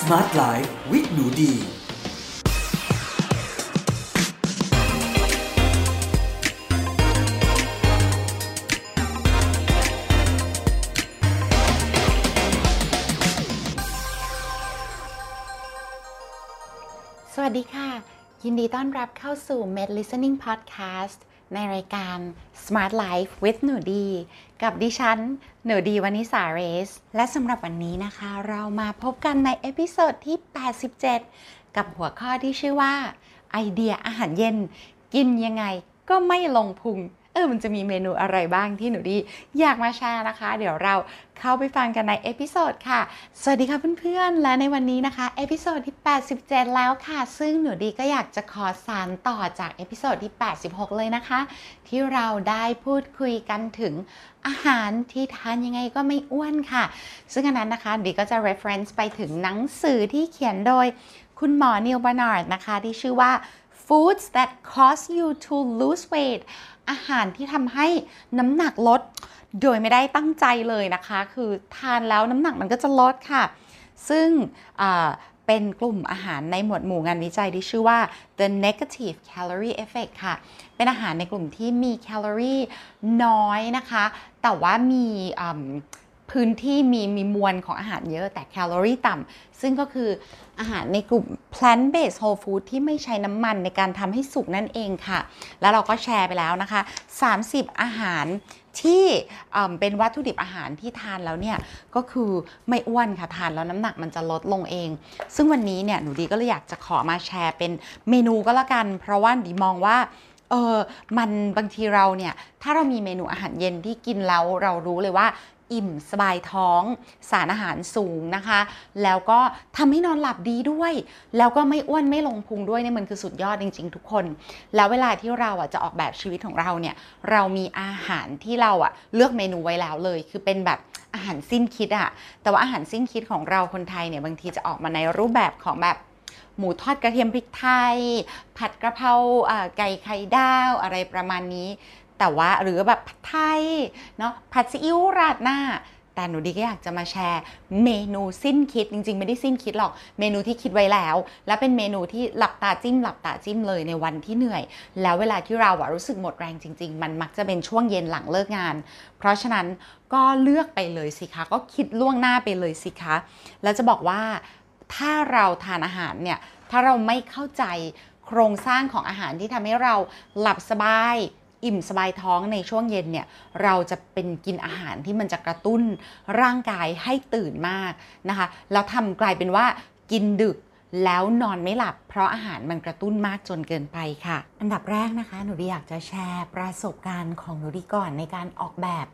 Smart Life with หนูดี สวัสดีค่ะ ยินดีต้อนรับเข้าสู่ Med Listening Podcast ในรายการ Smart Life with หนูดี กับดิฉัน หนูดี วนิษาเรซ และสำหรับวันนี้นะคะ เรามาพบกันใน episode ที่ 87 กับหัวข้อที่ชื่อว่า ไอเดียอาหารเย็น กินยังไงก็ไม่ลงพุง ออมันจะมีเมนูอะไรบ้างที่หนูดี อยากมาแชร์นะคะ เดี๋ยวเราเข้าไปฟังกันใน episode ค่ะ สวัสดีค่ะเพื่อนๆ และในวันนี้นะคะ episode ที่ 87 แล้วค่ะ ซึ่งหนูดีก็อยากจะขอสานต่อจาก episode ที่ 86 เลยนะคะ ที่เราได้พูดคุยกันถึงอาหารที่ทานยังไงก็ไม่อ้วนค่ะ ซึ่งอันนั้นนะคะดีก็จะ reference ไปถึงหนังสือที่เขียนโดย คุณหมอนิลบานาร์ดนะคะ ที่ชื่อว่า foods that cause you to lose weight อาหารที่ทำให้น้ำหนักลด โดยไม่ได้ตั้งใจเลยนะคะ คือทานแล้วน้ำหนักมันก็จะลดค่ะ ซึ่งเป็นกลุ่มอาหารในหมวดหมู่งานวิจัยที่ชื่อว่า the negative calorie effect ค่ะ เป็นอาหารในกลุ่มที่มีแคลอรี่น้อยนะคะ แต่ว่ามี พื้นที่มีมีมวลของอาหารเยอะแต่แคลอรี่ต่ำซึ่งก็คืออาหารในกลุ่ม plant based whole food ที่ไม่ใช้น้ำมันในการทำให้สุกนั่นเองค่ะ แล้วเราก็แชร์ไปแล้วนะคะ 30 อาหารที่เอิ่มเป็นวัตถุดิบอาหารที่ทานแล้วเนี่ยก็คือไม่อ้วนค่ะทานแล้วน้ำหนักมันจะลดลงเอง ซึ่งวันนี้เนี่ยหนูดีก็เลยอยากจะขอมาแชร์เป็นเมนูก็แล้วกัน เพราะว่าดีมองว่าเออมันบางทีเราเนี่ย ถ้าเรามีเมนูอาหารเย็นที่กินแล้วเรารู้เลยว่า อิ่มสบายท้อง สารอาหารสูงนะคะ แล้วก็ทำให้นอนหลับดีด้วย แล้วก็ไม่อ้วนไม่ลงพุงด้วยเนี่ยมันคือสุดยอดจริง ๆ ทุกคน แล้วเวลาที่เราอะจะออกแบบชีวิตของเราเนี่ยเรามีอาหารที่เราอะเลือกเมนูไว้แล้วเลย คือเป็นแบบอาหารสิ้นคิดอะแต่ว่าอาหารสิ้นคิดของเราคนไทยเนี่ยบางทีจะออกมาในรูปแบบของแบบหมูทอดกระเทียมพริกไทย ผัดกระเพราอ่าไก่ไข่ดาวอะไรประมาณนี้ แต่ว่าหรือแบบผัดไทยเนาะผัดซีอิ๊วราดหน้า แต่หนูดีก็อยากจะมาแชร์เมนูสิ้นคิดจริง ๆ ไม่ได้สิ้นคิดหรอกเมนูที่คิดไว้แล้ว และเป็นเมนูที่หลับตาจิ้ม หลับตาจิ้มเลยในวันที่เหนื่อย แล้วเวลาที่เราอะรู้สึกหมดแรงจริง ๆ มันมักจะเป็นช่วงเย็นหลังเลิกงาน เพราะฉะนั้นก็เลือกไปเลยสิคะก็คิดล่วงหน้าไปเลยสิคะแล้วจะบอกว่าถ้าเราทานอาหารเนี่ยถ้าเราไม่เข้าใจโครงสร้างของอาหารที่ทำให้เราหลับสบาย อิ่มสบายท้องในช่วงเย็นเนี่ยเราจะเป็นกินอาหารที่มันจะกระตุ้นร่างกายให้ตื่นมากนะคะแล้วทำกลายเป็นว่ากินดึกแล้วนอนไม่หลับ เพราะอาหารมันกระตุ้นมากจนเกินไปค่ะ อันดับแรกนะคะ หนูดีอยากจะแชร์ประสบการณ์ของหนูดีก่อนในการออกแบบ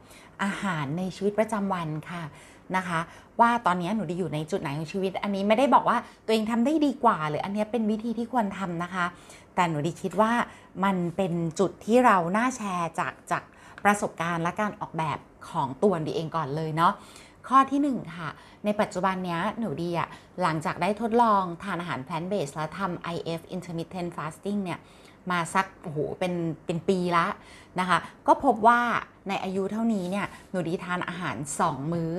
อาหารในชีวิตประจำวันค่ะนะคะ ว่าตอนนี้หนูด้อยู่ในจุดไหนของชีวิต อันนี้ไม่ได้บอกว่าตัวเองทำได้ดีกว่า หรืออันนี้เป็นวิธีที่ควรทำนะคะ แต่หนูดีคิดว่ามันเป็นจุดที่เราน่าแชร์จากจากประสบการณ์และการออกแบบของตัวดีเองก่อนเลยเนาะข้อที่ 1 ค่ะ ในปัจจุบันนี้หนูดีอะหลังจากได้ทดลองทานอาหาร plant based แล้วทำ IF intermittent fasting เนี่ย มาสักโอ้โหเป็นเป็นปีละนะคะ ก็พบว่าในอายุเท่านี้เนี่ย หนูดีทานอาหาร 2 มื้อ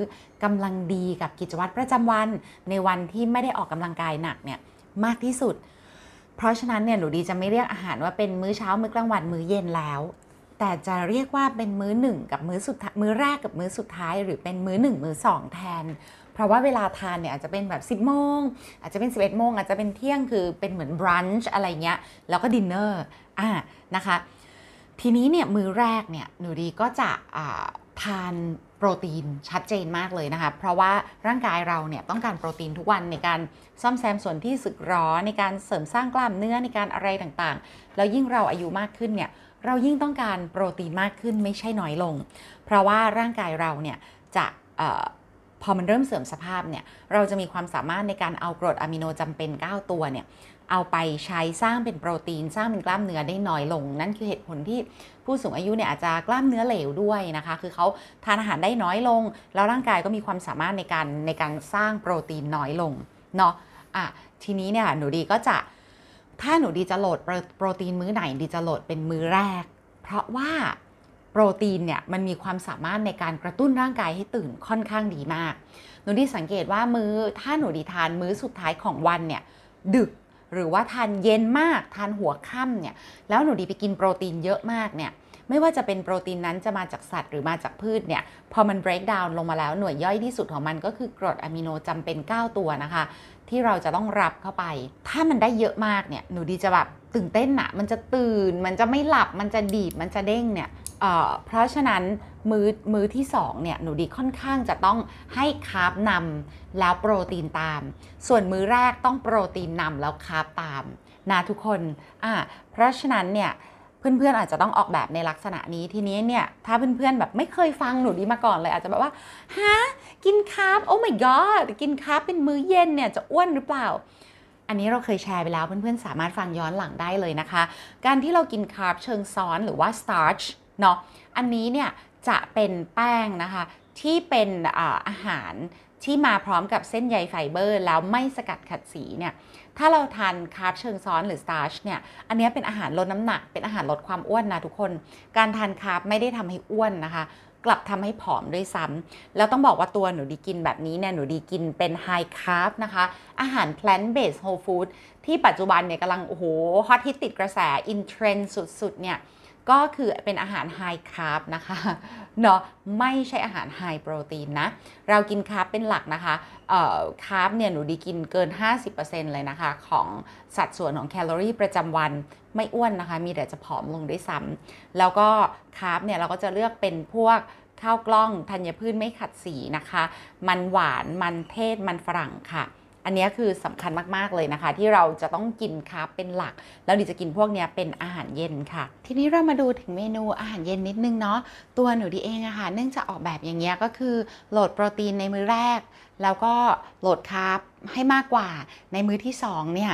กำลังดีกับกิจวัตรประจำวัน ในวันที่ไม่ได้ออกกำลังกายหนักเนี่ย มากที่สุด เพราะฉะนั้นเนี่ยหนูดีจะไม่เรียกอาหารว่าเป็นมื้อเช้ามื้อกลางวันมื้อเย็นแล้ว แต่จะเรียกว่าเป็นมื้อหนึ่งกับมื้อสุดมื้อแรกกับมื้อสุดท้าย หรือเป็นมื้อหนึ่งมื้อสองแทน เพราะว่าเวลาทานเนี่ยอาจจะเป็นแบบ 10โมงอาจจะเป็น 11โมงอาจจะเป็นเที่ยงคือเป็นเหมือนบรันช์อะไรเงี้ยแล้วก็ดินเนอร์อ่านะคะทีนี้เนี่ยมื้อแรกเนี่ยหนูดีก็จะทาน โปรตีนชัดเจนมากเลยนะคะ เพราะว่าร่างกายเราเนี่ยต้องการโปรตีนทุกวันในการซ่อมแซมส่วนที่สึกหรอในการเสริมสร้างกล้ามเนื้อในการอะไรต่างๆ แล้วยิ่งเราอายุมากขึ้นเนี่ยเรายิ่งต้องการโปรตีนมากขึ้นไม่ใช่น้อยลง เพราะว่าร่างกายเราเนี่ยจะพอมันเริ่มเสื่อมสภาพเนี่ยเราจะมีความสามารถในการเอากรดอะมิโนจำเป็น 9 ตัวเนี่ย เอาไปใช้สร้างเป็นโปรตีน สร้างเป็นกล้ามเนื้อได้น้อยลง นั่นคือเหตุผลที่ผู้สูงอายุเนี่ยอาจจะกล้ามเนื้อเหลวด้วยนะคะ คือเขาทานอาหารได้น้อยลง แล้วร่างกายก็มีความสามารถในการในการสร้างโปรตีนน้อยลงเนาะอะทีนี้เนี่ยหนูดีก็จะถ้าหนูดีจะโหลดโปรตีนมื้อไหนดีจะโหลดเป็นมื้อแรก เพราะว่าโปรตีนเนี่ยมันมีความสามารถในการกระตุ้นร่างกายให้ตื่นค่อนข้างดีมาก หนูดีสังเกตว่ามื้อถ้าหนูดีทานมื้อสุดท้ายของวันเนี่ยดึก หรือว่าทานเย็นมากทานหัวค่ำเนี่ยแล้วหนูดีไปกินโปรตีนเยอะมากเนี่ยไม่ว่าจะเป็นโปรตีนนั้นจะมาจากสัตว์หรือมาจากพืชเนี่ยพอมัน break down ลงมาแล้วหน่วยย่อยที่สุดของมันก็คือกรดอะมิโนจำเป็น 9 ตัวนะคะ ที่เราจะต้องรับเข้าไป ถ้ามันได้เยอะมากเนี่ยหนูดีจะแบบตื่นเต้นอะมันจะตื่น มันจะไม่หลับมันจะดีดมันจะเด้งเนี่ย เพราะฉะนั้นมือมือที่2เนี่ยหนูดีค่อนข้างจะต้องให้คาร์บนำแล้วโปรตีนตาม ส่วนมือแรกต้องโปรตีนนำแล้วคาร์บตามนะทุกคนอ่าเพราะฉะนั้นเนี่ยเพื่อนๆอาจจะต้องออกแบบในลักษณะนี้ทีนี้เนี่ยถ้าเพื่อนๆแบบไม่เคยฟังหนูดีมาก่อนเลย อาจจะแบบว่าฮะกินคาร์บโอ้ my god กินคาร์บเป็นมื้อเย็นเนี่ยจะอ้วนหรือเปล่า อันนี้เราเคยแชร์ไปแล้วเพื่อนๆสามารถฟังย้อนหลังได้เลยนะคะ การที่เรากินคาร์บเชิงซ้อนหรือว่า starch เนาะอันนี้เนี่ยจะเป็นแป้งนะคะที่เป็นอาหารที่มาพร้อมกับเส้นใยไฟเบอร์ แล้วไม่สกัดขัดสีเนี่ยถ้าเราทานคาร์บเชิงซ้อนหรือ starch เนี่ยอันนี้เป็นอาหารลดน้ำหนัก เป็นอาหารลดความอ้วนนะทุกคน การทานคาร์บไม่ได้ทำให้อ้วนนะคะ กลับทำให้ผอมด้วยซ้ำแล้วต้องบอกว่าตัวหนูดีกินแบบนี้เนี่ยหนูดีกินเป็น high carb นะคะ อาหาร plant based whole food ที่ปัจจุบันเนี่ยกำลังโอ้โหฮอตฮิตติดกระแสอินเทรนด์สุดๆเนี่ย ก็คือเป็นอาหาร high carb นะคะเนาะไม่ใช่อาหาร high protein นะ เรากินคาร์บเป็นหลักนะคะเอ่อคาร์บเนี่ยหนูดีกินเกิน 50%เลยนะคะ ของสัดส่วนของแคลอรี่ประจำวันไม่อ้วนนะคะ มีแต่จะผอมลงด้วยซ้ำแล้วก็คาร์บเนี่ยเราก็จะเลือกเป็นพวกข้าวกล้องธัญพืชไม่ขัดสีนะคะ มันหวานมันเทศมันฝรั่งค่ะ อันนี้คือสำคัญมากๆเลยนะคะ ที่เราจะต้องกินคาร์บเป็นหลัก แล้วดิจะกินพวกนี้เป็นอาหารเย็นค่ะ ทีนี้เรามาดูถึงเมนูอาหารเย็นนิดนึงเนาะตัวหนูดีเองอะคะ่ะเนื่องจากออกแบบอย่างเงี้ยก็คือโหลดโปรตีนในมื้อแรก แล้วก็โหลดคาร์บให้มากกว่าในมื้อที่2เนี่ย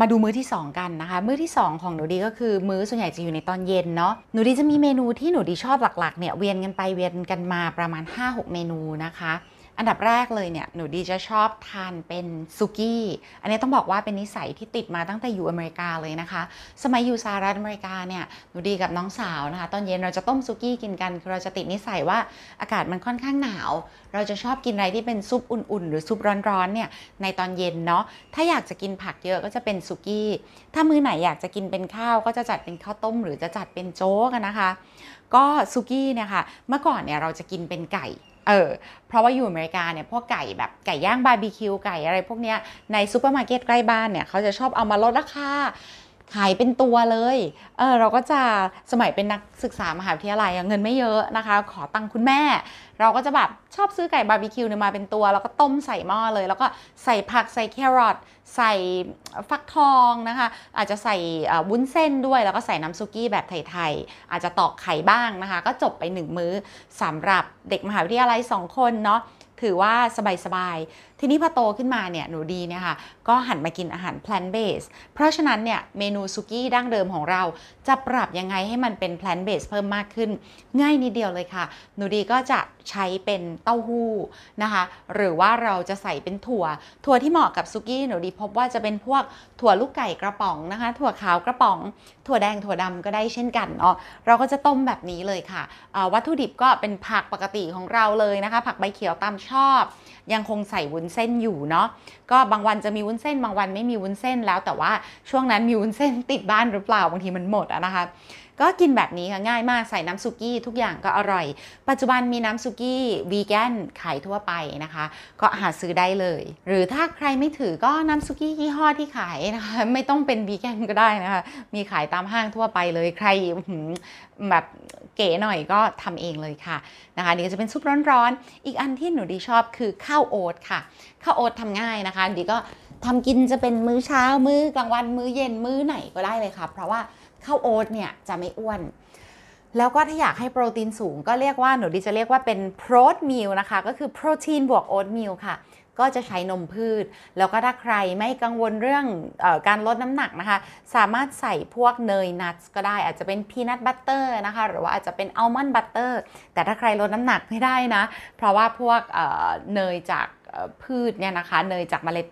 มาดูมื้อที่ 2 กันนะคะ มื้อที่ 2 ของหนูดีก็คือมื้อส่วนใหญ่จะอยู่ในตอนเย็นเนาะหนูดีจะมีเมนูที่หนูดีชอบหลักๆเนี่ยเวียนกันไปเวียนกันมาประมาณ 5-6 เมนูนะคะ อันดับแรกเลยเนี่ยหนูดีจะชอบทานเป็นซุกี้ อันนี้ต้องบอกว่าเป็นนิสัยที่ติดมาตั้งแต่อยู่อเมริกาเลยนะคะ สมัยอยู่สหรัฐอเมริกาเนี่ยหนูดีกับน้องสาวนะคะ ตอนเย็นเราจะต้มซุกี้กินกันคือเราจะติดนิสัยว่าอากาศมันค่อนข้างหนาว เราจะชอบกินอะไรที่เป็นซุปอุ่นๆ หรือซุปร้อนๆเนี่ยในตอนเย็นเนาะถ้าอยากจะกินผักเยอะก็จะเป็นสุกี้ ถ้ามื้อไหนอยากจะกินเป็นข้าวก็จะจัดเป็นข้าวต้ม หรือจะจัดเป็นโจ๊กนะคะ ก็สุกี้เนี่ยค่ะเมื่อก่อนเนี่ยเราจะกินเป็นไก่ เออเพราะว่าอยู่อเมริกาเนี่ยพวกไก่แบบไก่ย่างบาร์บีคิวไก่อะไรพวกเนี้ยในซูเปอร์มาร์เก็ตใกล้บ้านเนี่ยเขาจะชอบเอามาลดราคา ขายเป็นตัวเลย เออเราก็จะสมัยเป็นนักศึกษามหาวิทยาลัยเงินไม่เยอะนะคะ ขอตังคุณแม่ เราก็จะแบบชอบซื้อไก่บาร์บีคิวเนี่ยมาเป็นตัว แล้วก็ต้มใส่หม้อเลย แล้วก็ใส่ผักใส่แครอทใส่ฟักทองนะคะ อาจจะใส่วุ้นเส้นด้วย แล้วก็ใส่น้ำซุกี้แบบไทยๆ อาจจะตอกไข่บ้างนะคะ ก็จบไปหนึ่งมื้อสำหรับเด็กมหาวิทยาลัย 2 คนเนาะ ถือว่าสบายๆ ทีนี้พอโตขึ้นมาเนี่ยหนูดีเนี่ยค่ะก็หันมากินอาหาร plant based เพราะฉะนั้นเนี่ยเมนูซุกี้ดั้งเดิมของเราจะปรับยังไงให้มันเป็น plant based เพิ่มมากขึ้น ง่ายนิดเดียวเลยค่ะ หนูดีก็จะใช้เป็นเต้าหู้นะคะ หรือว่าเราจะใส่เป็นถั่ว ถั่วที่เหมาะกับซุกี้หนูดีพบว่าจะเป็นพวก ถั่วลูกไก่กระป๋องนะคะ ถั่วขาวกระป๋อง ถั่วแดงถั่วดำก็ได้เช่นกันเนาะเราก็จะต้มแบบนี้เลยค่ะวัตถุดิบก็เป็นผักปกติของเราเลยนะคะ ผักใบเขียวตามชอบ ยังคงใส่วุ้นเส้นอยู่เนาะก็บางวันจะมีวุ้นเส้น บางวันไม่มีวุ้นเส้นแล้ว แต่ว่าช่วงนั้นมีวุ้นเส้นติดบ้านหรือเปล่าบางทีมันหมดอะนะคะ ก็กินแบบนี้ค่ะง่ายมากใส่น้ำซุกี้ทุกอย่างก็อร่อย ปัจจุบันมีน้ำซุกี้วีแกนขายทั่วไปนะคะ ก็หาซื้อได้เลย หรือถ้าใครไม่ถือก็น้ำซุกี้ยี่ห้อที่ขายนะคะไม่ต้องเป็นวีแกนก็ได้นะคะ มีขายตามห้างทั่วไปเลยใครแบบเก๋หน่อยก็ทำเองเลยค่ะนะคะนี่จะเป็นซุปร้อนๆ อีกอันที่หนูดีชอบคือข้าวโอ๊ตค่ะ ข้าวโอ๊ตทำง่ายนะคะดีก็ทำกินจะเป็นมื้อเช้ามื้อกลางวันมื้อเย็นมื้อไหนก็ได้เลยค่ะ เพราะว่า ข้าวโอ๊ตเนี่ยจะไม่อ้วน แล้วก็ถ้าอยากให้โปรตีนสูง ก็เรียกว่าหนูดีจะเรียกว่าเป็น protein meal นะคะ ก็คือโปรตีนบวก oatmeal ค่ะก็จะใช้นมพืช แล้วก็ถ้าใครไม่กังวลเรื่องออการลดน้ำหนักนะคะ สามารถใส่พวกเนย nut ก็ได้อาจจะเป็น peanut butter นะคะ หรือว่าอาจจะเป็น almond butterแต่ถ้าใครลดน้ำหนักไม่ได้นะ เพราะว่าพวกเนยจากพืชเนี่ยนะคะ เนยจากเมล็ด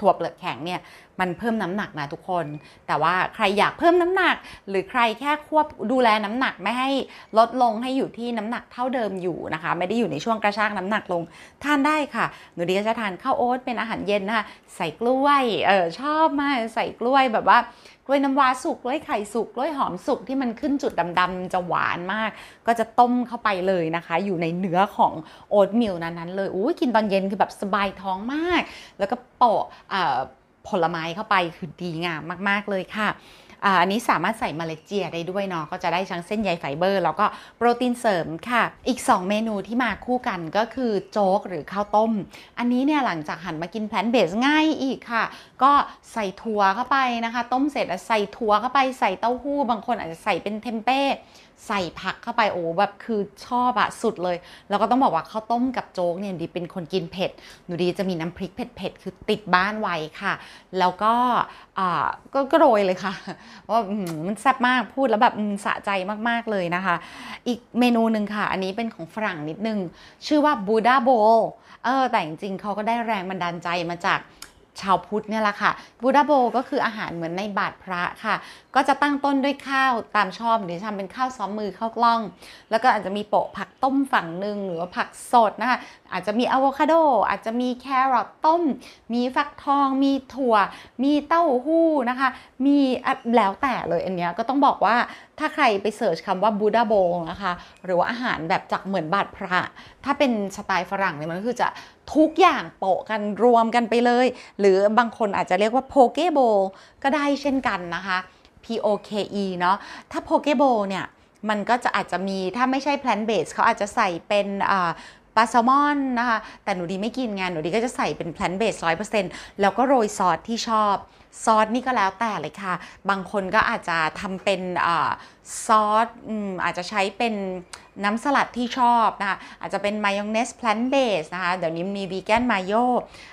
ถั่วเปลือกแข็งเนี่ยมันเพิ่มน้ำหนักนะทุกคน แต่ว่าใครอยากเพิ่มน้ำหนัก หรือใครแค่ควบดูแลน้ำหนักไม่ให้ลดลงให้อยู่ที่น้ำหนักเท่าเดิมอยู่นะคะ ไม่ได้อยู่ในช่วงกระชากน้ำหนักลง ทานได้ค่ะ หนูดีก็จะทานข้าวโอ๊ตเป็นอาหารเย็นนะคะใส่กล้วยเออชอบมากใส่กล้วยแบบว่า กล้วยน้ำว้าสุกกล้วยไข่สุกกล้วยหอมสุกที่มันขึ้นจุดดำๆจะหวานมาก ก็จะต้มเข้าไปเลยนะคะ อยู่ในเนื้อของ oatmeal นั้นๆเลยอุ้ยกินตอนเย็นคือแบบสบายท้องมาก แล้วก็โปะผลไม้เข้าไปคือดีงามมากๆเลยค่ะ อันนี้สามารถใส่เมล็ดเจียได้ด้วยเนาะก็จะได้ทั้งเส้นใยไฟเบอร์ แล้วก็โปรตีนเสริมค่ะ อีก 2 เมนูที่มาคู่กันก็คือโจ๊กหรือข้าวต้ม อันนี้เนี่ยหลังจากหันมากิน plant based ง่ายอีกค่ะ ก็ใส่ถั่วเข้าไปนะคะ ต้มเสร็จใส่ถั่วเข้าไปใส่เต้าหู้ บางคนอาจจะใส่เป็นเทมเป้ ใส่ผักเข้าไปโอ้แบบคือชอบอะสุดเลย แล้วก็ต้องบอกว่าข้าวต้มกับโจ๊กเนี่ยดีเป็นคนกินเผ็ดหนูดีจะมีน้ำพริกเผ็ดๆคือติดบ้านไว้ค่ะ แล้วก็อ่าก็โรยเลยค่ะว่ามันแซ่บมากพูดแล้วแบบสะใจมากๆเลยนะคะ อีกเมนูหนึ่งค่ะ อันนี้เป็นของฝรั่งนิดนึง ชื่อว่าบูดาโบเออแต่จริงๆเขาก็ได้แรงบันดาลใจมาจาก ชาวพุทธเนี่ยแหละค่ะ Buddha bowl ก็คืออาหารเหมือนในบาตรพระค่ะ ก็จะตั้งต้นด้วยข้าวตามชอบหรือทำเป็นข้าวซ้อมมือข้าวกล้อง แล้วก็อาจจะมีโปะผักต้มฝั่งหนึ่งหรือว่าผักสดนะคะอาจจะมีอะโวคาโดอาจจะมีแครอตต้ม มีฟักทอง มีถั่ว มีเต้าหู้นะคะ มีแล้วแต่เลยอันเนี้ยก็ต้องบอกว่าถ้าใครไป search คำว่า Buddha bowl นะคะ หรือว่าอาหารแบบจากเหมือนบาตรพระ ถ้าเป็นสไตล์ฝรั่งเนี่ยมันก็คือจะ ทุกอย่างโปะกันรวมกันไปเลย หรือบางคนอาจจะเรียกว่า poke bowl ก็ได้เช่นกันนะคะ P O K E เนาะถ้า poke bowl เนี่ยมันก็จะอาจจะมีถ้าไม่ใช่ plant based เขาอาจจะใส่เป็น ปลาแซลมอนนะคะ แต่หนูดีไม่กินไงหนูดีก็จะใส่เป็น plant based ร้อยเปอร์เซ็นต์แล้วก็โรยซอสที่ชอบ ซอสนี่ก็แล้วแต่เลยค่ะ บางคนก็อาจจะทำเป็นอซอสอาจจะใช้เป็นน้ำสลัดที่ชอบนะคะอาจจะเป็นมายองเนส plant based นะคะ เดี๋ยวนี้มี vegan mayo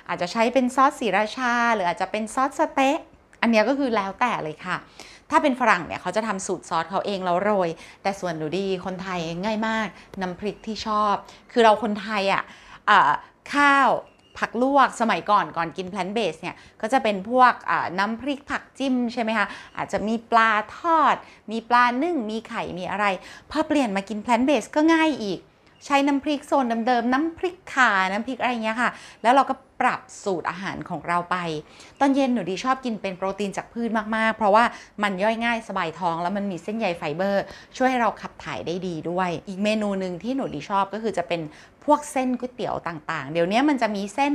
อาจจะใช้เป็นซอสศรีราชา หรืออาจจะเป็นซอสสเต๊ะอันนี้ก็คือแล้วแต่เลยค่ะ ถ้าเป็นฝรั่งเนี่ยเขาจะทำสูตรซอสเขาเองแล้วโรย แต่ส่วนหนูดีคนไทยง่ายมากน้ำพริกที่ชอบ คือเราคนไทยอะข้าวผักลวกสมัยก่อนก่อนกิน plant based เนี่ยก็จะเป็นพวกน้ำพริกผักจิ้มใช่ไหมคะอาจจะมีปลาทอด มีปลานึ่ง มีไข่มีอะไร พอเปลี่ยนมากิน plant-based ก็ง่ายอีก ใช้น้ำพริกโซนเดิมๆน้ำพริกข่าน้ำพริกอะไรเงี้ยค่ะ แล้วเราก็ ปรับสูตรอาหารของเราไป ตอนเย็นหนูดีชอบกินเป็นโปรตีนจากพืชมากๆ เพราะว่ามันย่อยง่ายสบายท้อง แล้วมันมีเส้นใยไฟเบอร์ ช่วยให้เราขับถ่ายได้ดีด้วย อีกเมนูหนึ่งที่หนูดีชอบก็คือจะเป็นพวกเส้นก๋วยเตี๋ยวต่างๆ เดี๋ยวนี้มันจะมีเส้น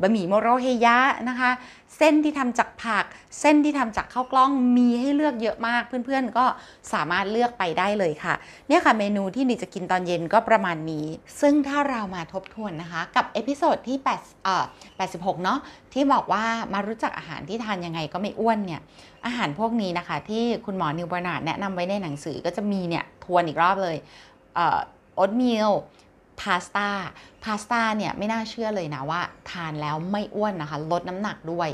บะหมี่โมโรเฮยะนะคะ เส้นที่ทำจากผัก เส้นที่ทำจากข้าวกล้องมีให้เลือกเยอะมาก เพื่อนๆก็สามารถเลือกไปได้เลยค่ะ เนี่ยค่ะเมนูที่ดีจะกินตอนเย็นก็ประมาณนี้ ซึ่งถ้าเรามาทบทวนนะคะ กับ episode ที่8เอ่อ86 เนาะที่บอกว่ามารู้จักอาหารที่ทานยังไงก็ไม่อ้วนเนี่ย อาหารพวกนี้นะคะ ที่คุณหมอนีล บาร์นาร์ดแนะนำไว้ในหนังสือก็จะมีเนี่ยทวนอีกรอบเลยoatmeal พาสต้าพาสต้าเนี่ยไม่น่าเชื่อเลยนะว่า ทานแล้วไม่อ้วนนะคะ ลดน้ำหนักด้วย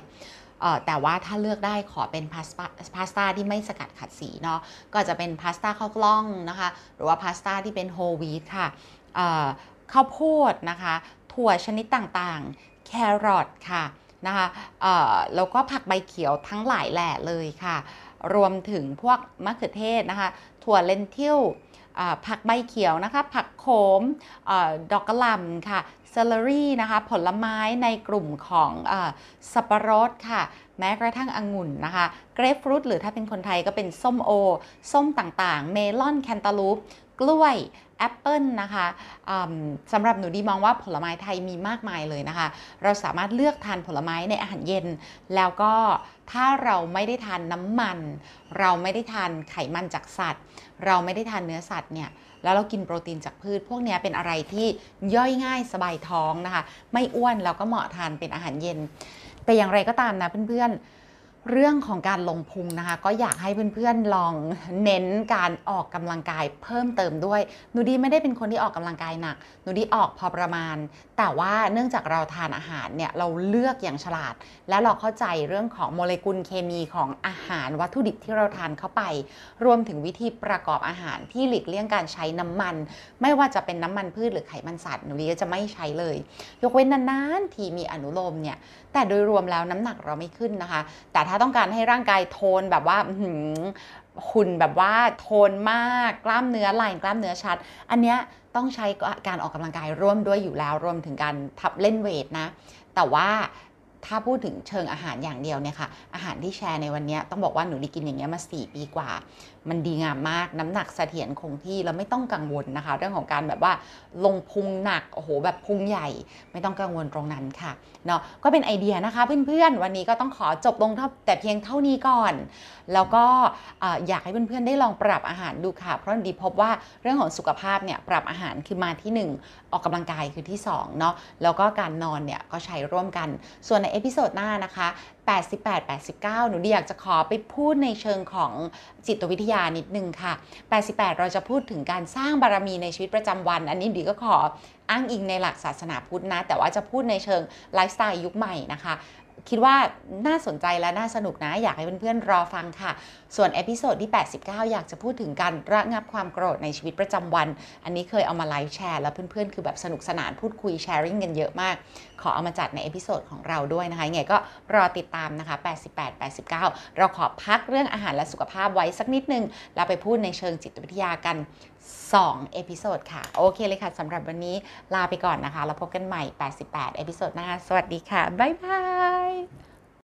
แต่ว่าถ้าเลือกได้ขอเป็นพาสต้าพาสต้าที่ไม่สกัดขัดสีเนาะก็จะเป็นพาสต้าข้าวกล้องนะคะ หรือว่าพาสต้าที่เป็นโฮลวีทค่ะข้าวโพดนะคะ ถั่วชนิดต่างๆ แครอทค่ะนะคะแล้วก็ผักใบเขียวทั้งหลายแหล่เลยค่ะ รวมถึงพวกมะเขือเทศนะคะ ถั่ว lentil ผักใบเขียวนะคะ ผักโขมอดอกกะหล่ำค่ะ celery นะคะ ผลไม้ในกลุ่มของอสับปะรดค่ะ แม้กระทั่งองุ่นนะคะ เกรฟฟรุตหรือถ้าเป็นคนไทยก็เป็นส้มโอ ส้มต่างๆ เมลอนแคนตาลูป กล้วยแอปเปิลนะคะสำหรับหนูดีมองว่าผลไม้ไทยมีมากมายเลยนะคะ เราสามารถเลือกทานผลไม้ในอาหารเย็น แล้วก็ถ้าเราไม่ได้ทานน้ำมัน เราไม่ได้ทานไขมันจากสัตว์ เราไม่ได้ทานเนื้อสัตว์เนี่ยแล้วเรากินโปรตีนจากพืช พวกนี้เป็นอะไรที่ย่อยง่ายสบายท้องนะคะ ไม่อ้วนแล้วก็เหมาะทานเป็นอาหารเย็น แต่อย่างไรก็ตามนะเพื่อนๆ เรื่องของการลงพุงนะคะ ก็อยากให้เพื่อนๆลองเน้นการออกกำลังกายเพิ่มเติมด้วยหนูดีไม่ได้เป็นคนที่ออกกำลังกายหนักหนูดีออกพอประมาณ แต่ว่าเนื่องจากเราทานอาหารเนี่ยเราเลือกอย่างฉลาด และเราเข้าใจเรื่องของโมเลกุลเคมีของอาหารวัตถุดิบที่เราทานเข้าไป รวมถึงวิธีประกอบอาหารที่หลีกเลี่ยงการใช้น้ำมัน ไม่ว่าจะเป็นน้ำมันพืชหรือไขมันสัตว์หนูดีก็จะไม่ใช้เลย ยกเว้นนานๆทีมีอนุโลมเนี่ยแต่โดยรวมแล้วน้ำหนักเราไม่ขึ้นนะคะ แต่ถ้าต้องการให้ร่างกายโทนแบบว่าหุ่นแบบว่าโทนมากกล้ามเนื้อลายกล้ามเนื้อชัด อันเนี้ยต้องใช้การออกกำลังกายร่วมด้วยอยู่แล้วรวมถึงการทับเล่นเวทนะ แต่ว่าถ้าพูดถึงเชิงอาหารอย่างเดียวเนี่ยค่ะอาหารที่แชร์ในวันนี้ต้องบอกว่าหนูได้กินอย่างเงี้ยมา 4 ปีกว่า มันดีงามมากน้ำหนักเสถียรคงที่แล้วไม่ต้องกังวลนะคะ เรื่องของการแบบว่าลงพุงหนักโอ้โหแบบพุงใหญ่ ไม่ต้องกังวลตรงนั้นค่ะเนาะก็เป็นไอเดียนะคะเพื่อนๆ วันนี้ก็ต้องขอจบลงแต่เพียงเท่านี้ก่อน แล้วก็เอ่อยากให้เพื่อนๆได้ลองปรับอาหารดูค่ะ เพราะดีพบว่าเรื่องของสุขภาพเนี่ยปรับอาหารคือมาที่ 1 ออกกำลังกายคือที่2เนาะแล้วก็การนอนเนี่ยก็ใช้ร่วมกันส่วนใน episode หน้านะคะ88 89 หนูดีอยากจะขอไปพูดในเชิงของจิตวิทยานิดนึงค่ะ 88 เราจะพูดถึงการสร้างบารมีในชีวิตประจำวัน อันนี้ดีก็ขออ้างอิงในหลักศาสนาพุทธนะ แต่ว่าจะพูดในเชิงไลฟ์สไตล์ยุคใหม่นะคะ คิดว่าน่าสนใจและน่าสนุกนะ อยากให้เพื่อนๆรอฟังค่ะ ส่วน episode ที่ 89 อยากจะพูดถึงการระงับความโกรธในชีวิตประจำวัน อันนี้เคยเอามาไลฟ์แชร์แล้วเพื่อนๆ คือแบบสนุกสนานพูดคุย sharing กันเยอะมาก ขอเอามาจัดใน episode ของเราด้วยนะคะยังไงก็รอติดตามนะคะ 88 89 เราขอพักเรื่องอาหารและสุขภาพไว้สักนิดนึง แล้วไปพูดในเชิงจิตวิทยากัน 2 episode ค่ะ โอเคเลยค่ะสำหรับวันนี้ลาไปก่อนนะคะ แล้วพบกันใหม่ 88 episode หน้า สวัสดีค่ะ บ๊ายบาย